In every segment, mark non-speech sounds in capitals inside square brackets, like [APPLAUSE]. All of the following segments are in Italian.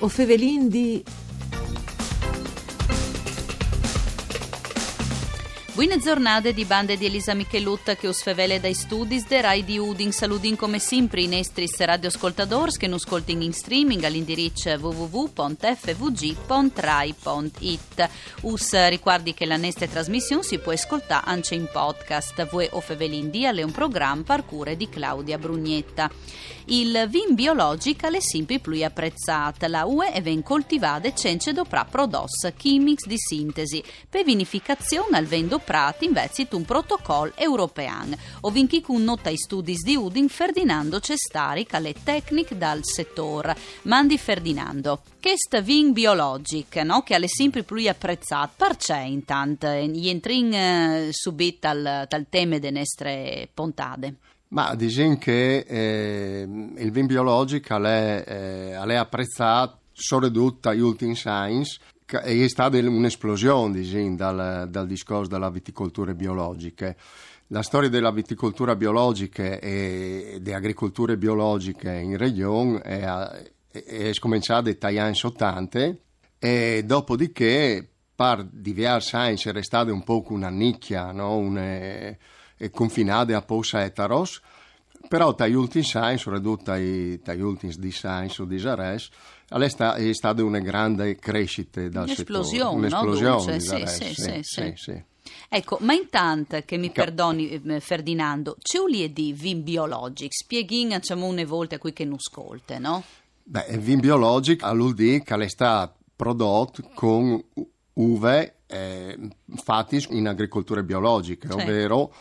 O fevelin di... Buone giornate di bande di Elisa Michelutta che us fevele dai studi de Rai di Udin. Saludin come sempre i nostri radioascoltadores che nos ascoltin in streaming all'indirizzo www.fvg.rai.it. Us ricordi che la nostra trasmissione si può ascoltare anche in podcast. Vue o fevelin di alle un programma parcure di Claudia Brugnetta. Il vin biologico è sempre più apprezzato. La UE è ben coltivata e cence doprà prodotti chimici di sintesi. Per vinificazione al vendo prati invece un protocollo europeo. O vinchi con nota ai studi di Udin Ferdinando Cestari che le tecniche dal settore. Mandi Ferdinando. Questo vin biologico, no? che è sempre più apprezzato, perché intanto gli entrin eh, subito al, al tema delle nostre puntate? Ma diciamo che eh, il vin biologico è, eh, è apprezzato soprattutto agli ultimi science è stata un'esplosione diciamo, dal, dal, discorso della viticoltura biologica. La storia della viticoltura biologica e delle agricolture biologiche in regione è, è scominciata dagli anni 80 e dopodiché per diversi anni era stata un po' una nicchia, no? una, confinata a posa eteros, però dagli ultimi anni, soprattutto ultimi 10 anni o 10 res, è stata una grande crescita dal Un'esplosione, settore. Un'esplosione, no? sì, sì, sì, sì, sì. Ecco, ma intanto che mi perdoni eh, Ferdinando, c'è un di vin biologico? Spieghi facciamo una volta a cui che non ascolte, no? Beh, il vin biologico vuol dire che è stato prodotto con uve eh, fatti in agricoltura biologica, sì. ovvero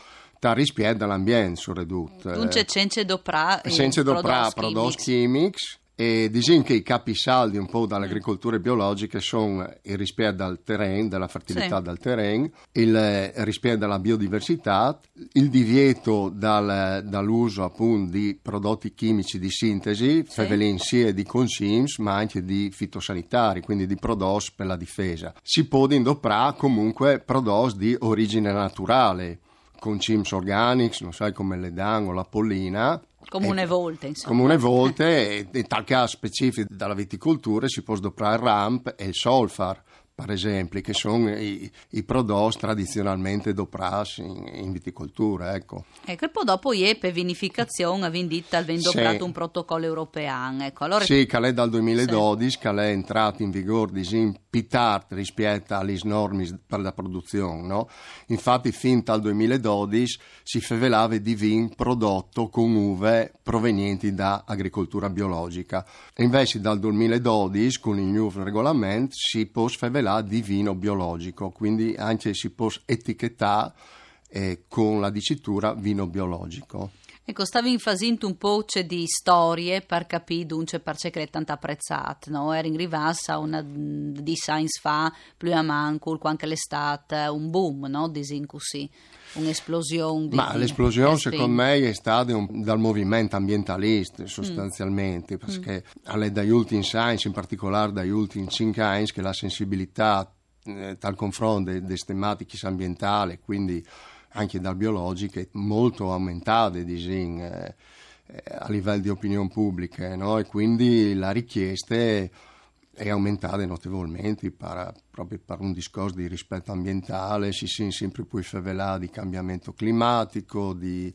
da rispetto dall'ambiente, soprattutto. Non c'è senza doprà, senza doprà prodotti chimici e diciamo che i capisaldi un po' dall'agricoltura biologica sono il rispetto del terreno, della fertilità sì. del terreno, il rispetto della biodiversità, il divieto dal, dall'uso appunto di prodotti chimici di sintesi, sì. sia di consums ma anche di fitosanitari, quindi di prodotti per la difesa. Si può indoprare comunque prodotti di origine naturale, con cims organics, non sai come l'edan o la pollina, Comune volte, insomma. Comune volte, [LAUGHS] e in tal caso specifico dalla viticoltura si può sdoprare il ramp e il solfar per esempio, che sono i, i prodotti tradizionalmente doprati in, in, viticoltura. Ecco. ecco, e poi dopo è per vinificazione, vendita, avendo doprato sì. un protocollo europeo. Ecco, allora... Sì, che è dal 2012, sì. che è entrato in vigore disin, pitart rispetto alle norme per la produzione. No? Infatti, fin dal 2012 si favelava di vin prodotto con uve provenienti da agricoltura biologica. E invece dal 2012, con il nuovo regolamento, si può favelare là di vino biologico, quindi anche si può etichettare eh, con la dicitura vino biologico. Ecco, stavi infasando un po' di storie per capire dunque perché è tanto apprezzato, no? Era in rivassa una di science fa, più a manco, anche l'estate, un boom, no? Disin così un'esplosione. Di, Ma l'esplosione secondo me è stata un, dal movimento ambientalista sostanzialmente, mm. perché mm. dagli ultimi science, in particolare dagli ultimi cinque anni, che la sensibilità eh, tal confronto delle tematiche ambientali, quindi anche dal biologico, è molto aumentata disin, eh, eh, a livello di opinione pubblica no? e quindi la richiesta è aumentata notevolmente per, proprio per un discorso di rispetto ambientale, si sono sempre più favelati di cambiamento climatico, di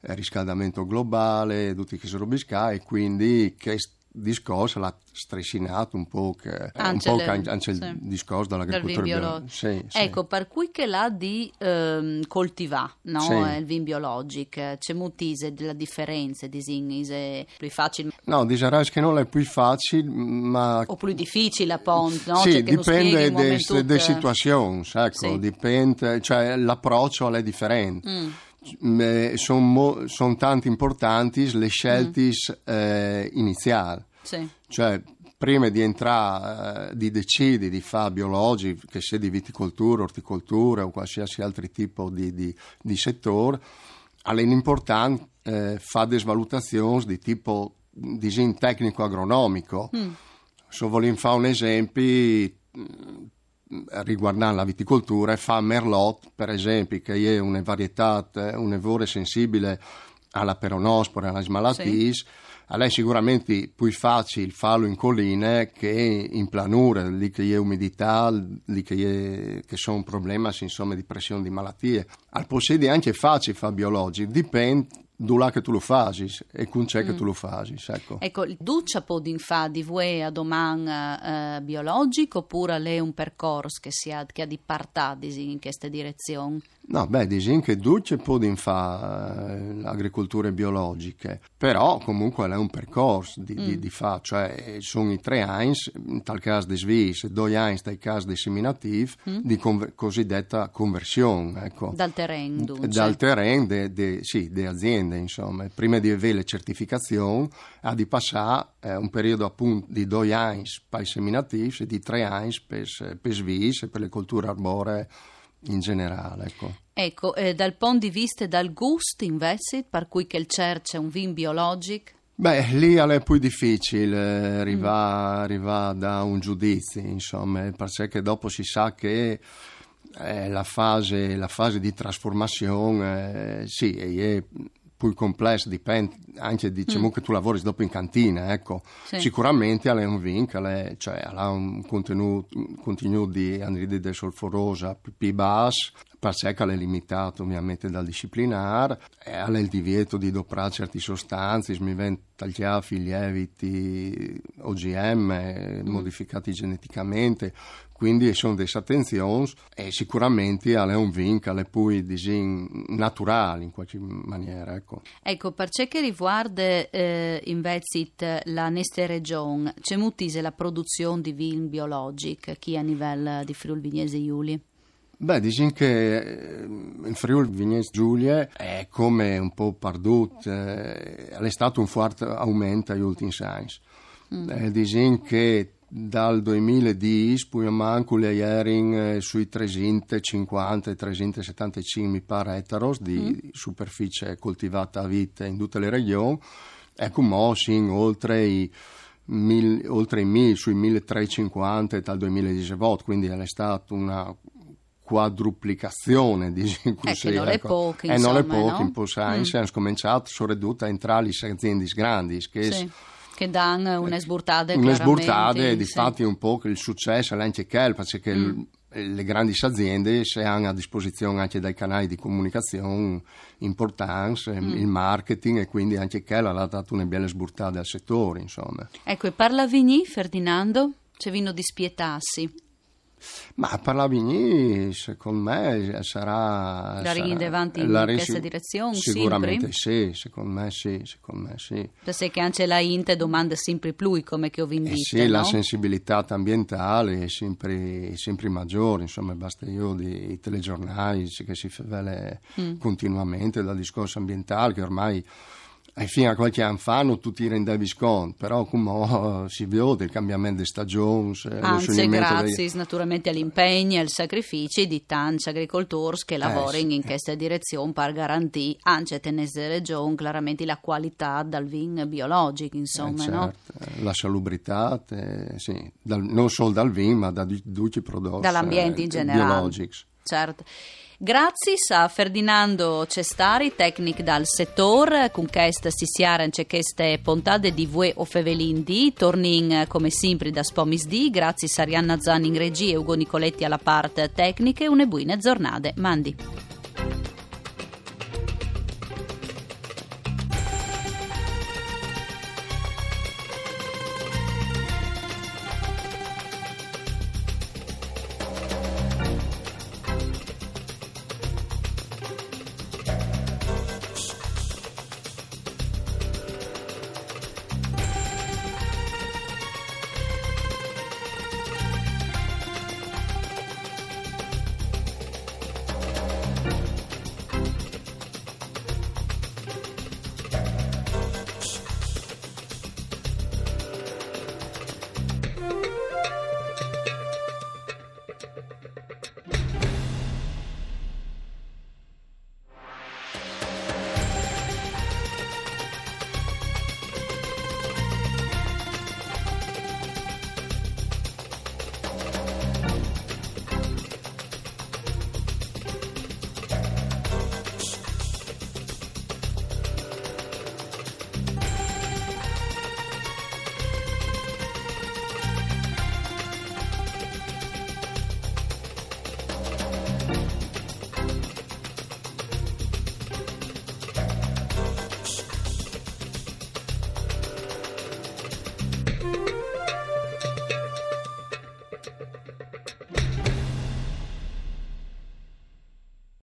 eh, riscaldamento globale, tutti questi robe e quindi che discorso l'ha stressinato un po' che, anche, un po che anche sì. il discorso dell'agricoltura biologica. Sì, sì. Ecco, per cui che l'ha di ehm, coltivare no? sì. il vin biologico, c'è moltissime della differenza, è più facile? No, direi che non è più facile, ma... O più difficile, appunto, no? Sì, cioè, dipende dalle tut... situazioni, ecco, dipende, cioè l'approccio è differente. Mm sono son tanto importanti le scelte mm. eh, iniziali. Sì. Cioè, prima di entrare, eh, di decidere di fare biologico, che sia di viticoltura, orticoltura o qualsiasi altro tipo di, di, di settore, è importante eh, fare delle valutazioni di tipo disegno tecnico agronomico. Mm. Se vogliamo fare un esempio riguardante la viticoltura, fa Merlot, per esempio, che è una varietà, un evore sensibile alla peronospora, alla smalatis, sì a lei sicuramente più facile farlo in colline che in planure, lì che c'è umidità, lì che, che sono problemi insomma, di pressione di malattie. Al possiede anche facile fare biologico, dipende là che tu lo fai e con c'è mm. che tu lo fai. Ecco, ecco duccia può fa di voi a domani eh, biologico oppure è un percorso che, si ha, che ha di partare in questa direzione? No, beh, dicono che duce può fare eh, agricolture biologiche, però comunque è un percorso di, mm. di, di fa, cioè sono i tre Heinz, in tal caso di Swiss, due Heinz nel caso di seminativ, mm. di conver- cosiddetta conversione. Ecco. Dal terreno, dunque. Dal terreno, de, de, sì, di aziende, insomma. Prima di avere le certificazioni, ha di passare eh, un periodo appunto di due Heinz per i seminativ e di tre Heinz per, per Swiss e per le colture arboree in generale. Ecco, ecco eh, dal punto di vista del gusto invece, per cui che il cerce è un vin biologico? Beh, lì è più difficile arrivare, mm. arrivare da un giudizio, insomma, perché dopo si sa che eh, la, fase, la, fase, di trasformazione, eh, sì, è più complessa, dipende anche diciamo mm. che tu lavori dopo in cantina, ecco. Sì. Sicuramente ha un vin che cioè, ha un contenuto, un contenuto di anidride solforosa più basso, perché è limitato ovviamente dal disciplinare, ha il divieto di doprare certe sostanze, mi vengono tagliati lieviti OGM mm. modificati geneticamente, quindi sono delle attenzioni e sicuramente è un vin che è poi naturale in qualche maniera. Ecco, ecco per ciò che riguarda eh, invece la nostra regione, c'è moltissima la produzione di vin biologico qui a livello di Friuli Vignese Giulia? Beh, diciamo che eh, il Friuli Vignese Giulia è come un po' perdut, eh, è stato un forte aumento negli ultimi anni. Mm. Eh, diciamo che dal 2010 poi manco le ieri eh, sui 350 e 375 mi pare ettaros di mm. superficie coltivata a vite in tutte le regioni ecco mo oltre i mil, oltre i 1000 sui 1350 dal 2018 quindi è stata una quadruplicazione [LAUGHS] diciamo così, eh, non è poco e non è poco in Posains mm. hanno cominciato sono ridotte a entrare le aziende grandi che sì che danno una sburtade una sburtade di sì. fatti un po' il successo è anche quel perché mm. le grandi aziende se hanno a disposizione anche dai canali di comunicazione importanti mm. il marketing e quindi anche quello ha dato una bella sburtade al settore insomma ecco e parla Vigny Ferdinando c'è vino di spietarsi ma per la Vigny, secondo me, sarà... La sarà, avanti in questa direzione? Sicuramente sempre? sì, secondo me sì, secondo me sì. Perché che anche la Inte domanda sempre più, come che ho vinto. Eh sì, no? la sensibilità ambientale è sempre, sempre maggiore, insomma, basta io di telegiornali che si fa mm. continuamente dal discorso ambientale, che ormai fino a qualche anno fa non tutti rendevi sconto, però come si vede il cambiamento di stagione. Anzi, grazie dei... naturalmente agli impegni e ai sacrifici di tanti agricoltori che lavorano eh, sì. in questa direzione per garantire anche tenese regione chiaramente la qualità del vino biologico, insomma. Eh, certo. no? La salubrità, eh, sì, dal, non solo dal vino, ma da tutti i prodotti dall'ambiente in generale. biologici. Certo. Grazie a Ferdinando Cestari, tecnico dal settore, con questa si siaran c'è queste puntate di Vue o Fevelindi, tornin come sempre da Spomis D, grazie a Arianna Zani in regia e Ugo Nicoletti alla parte tecnica e une buone giornate. Mandi.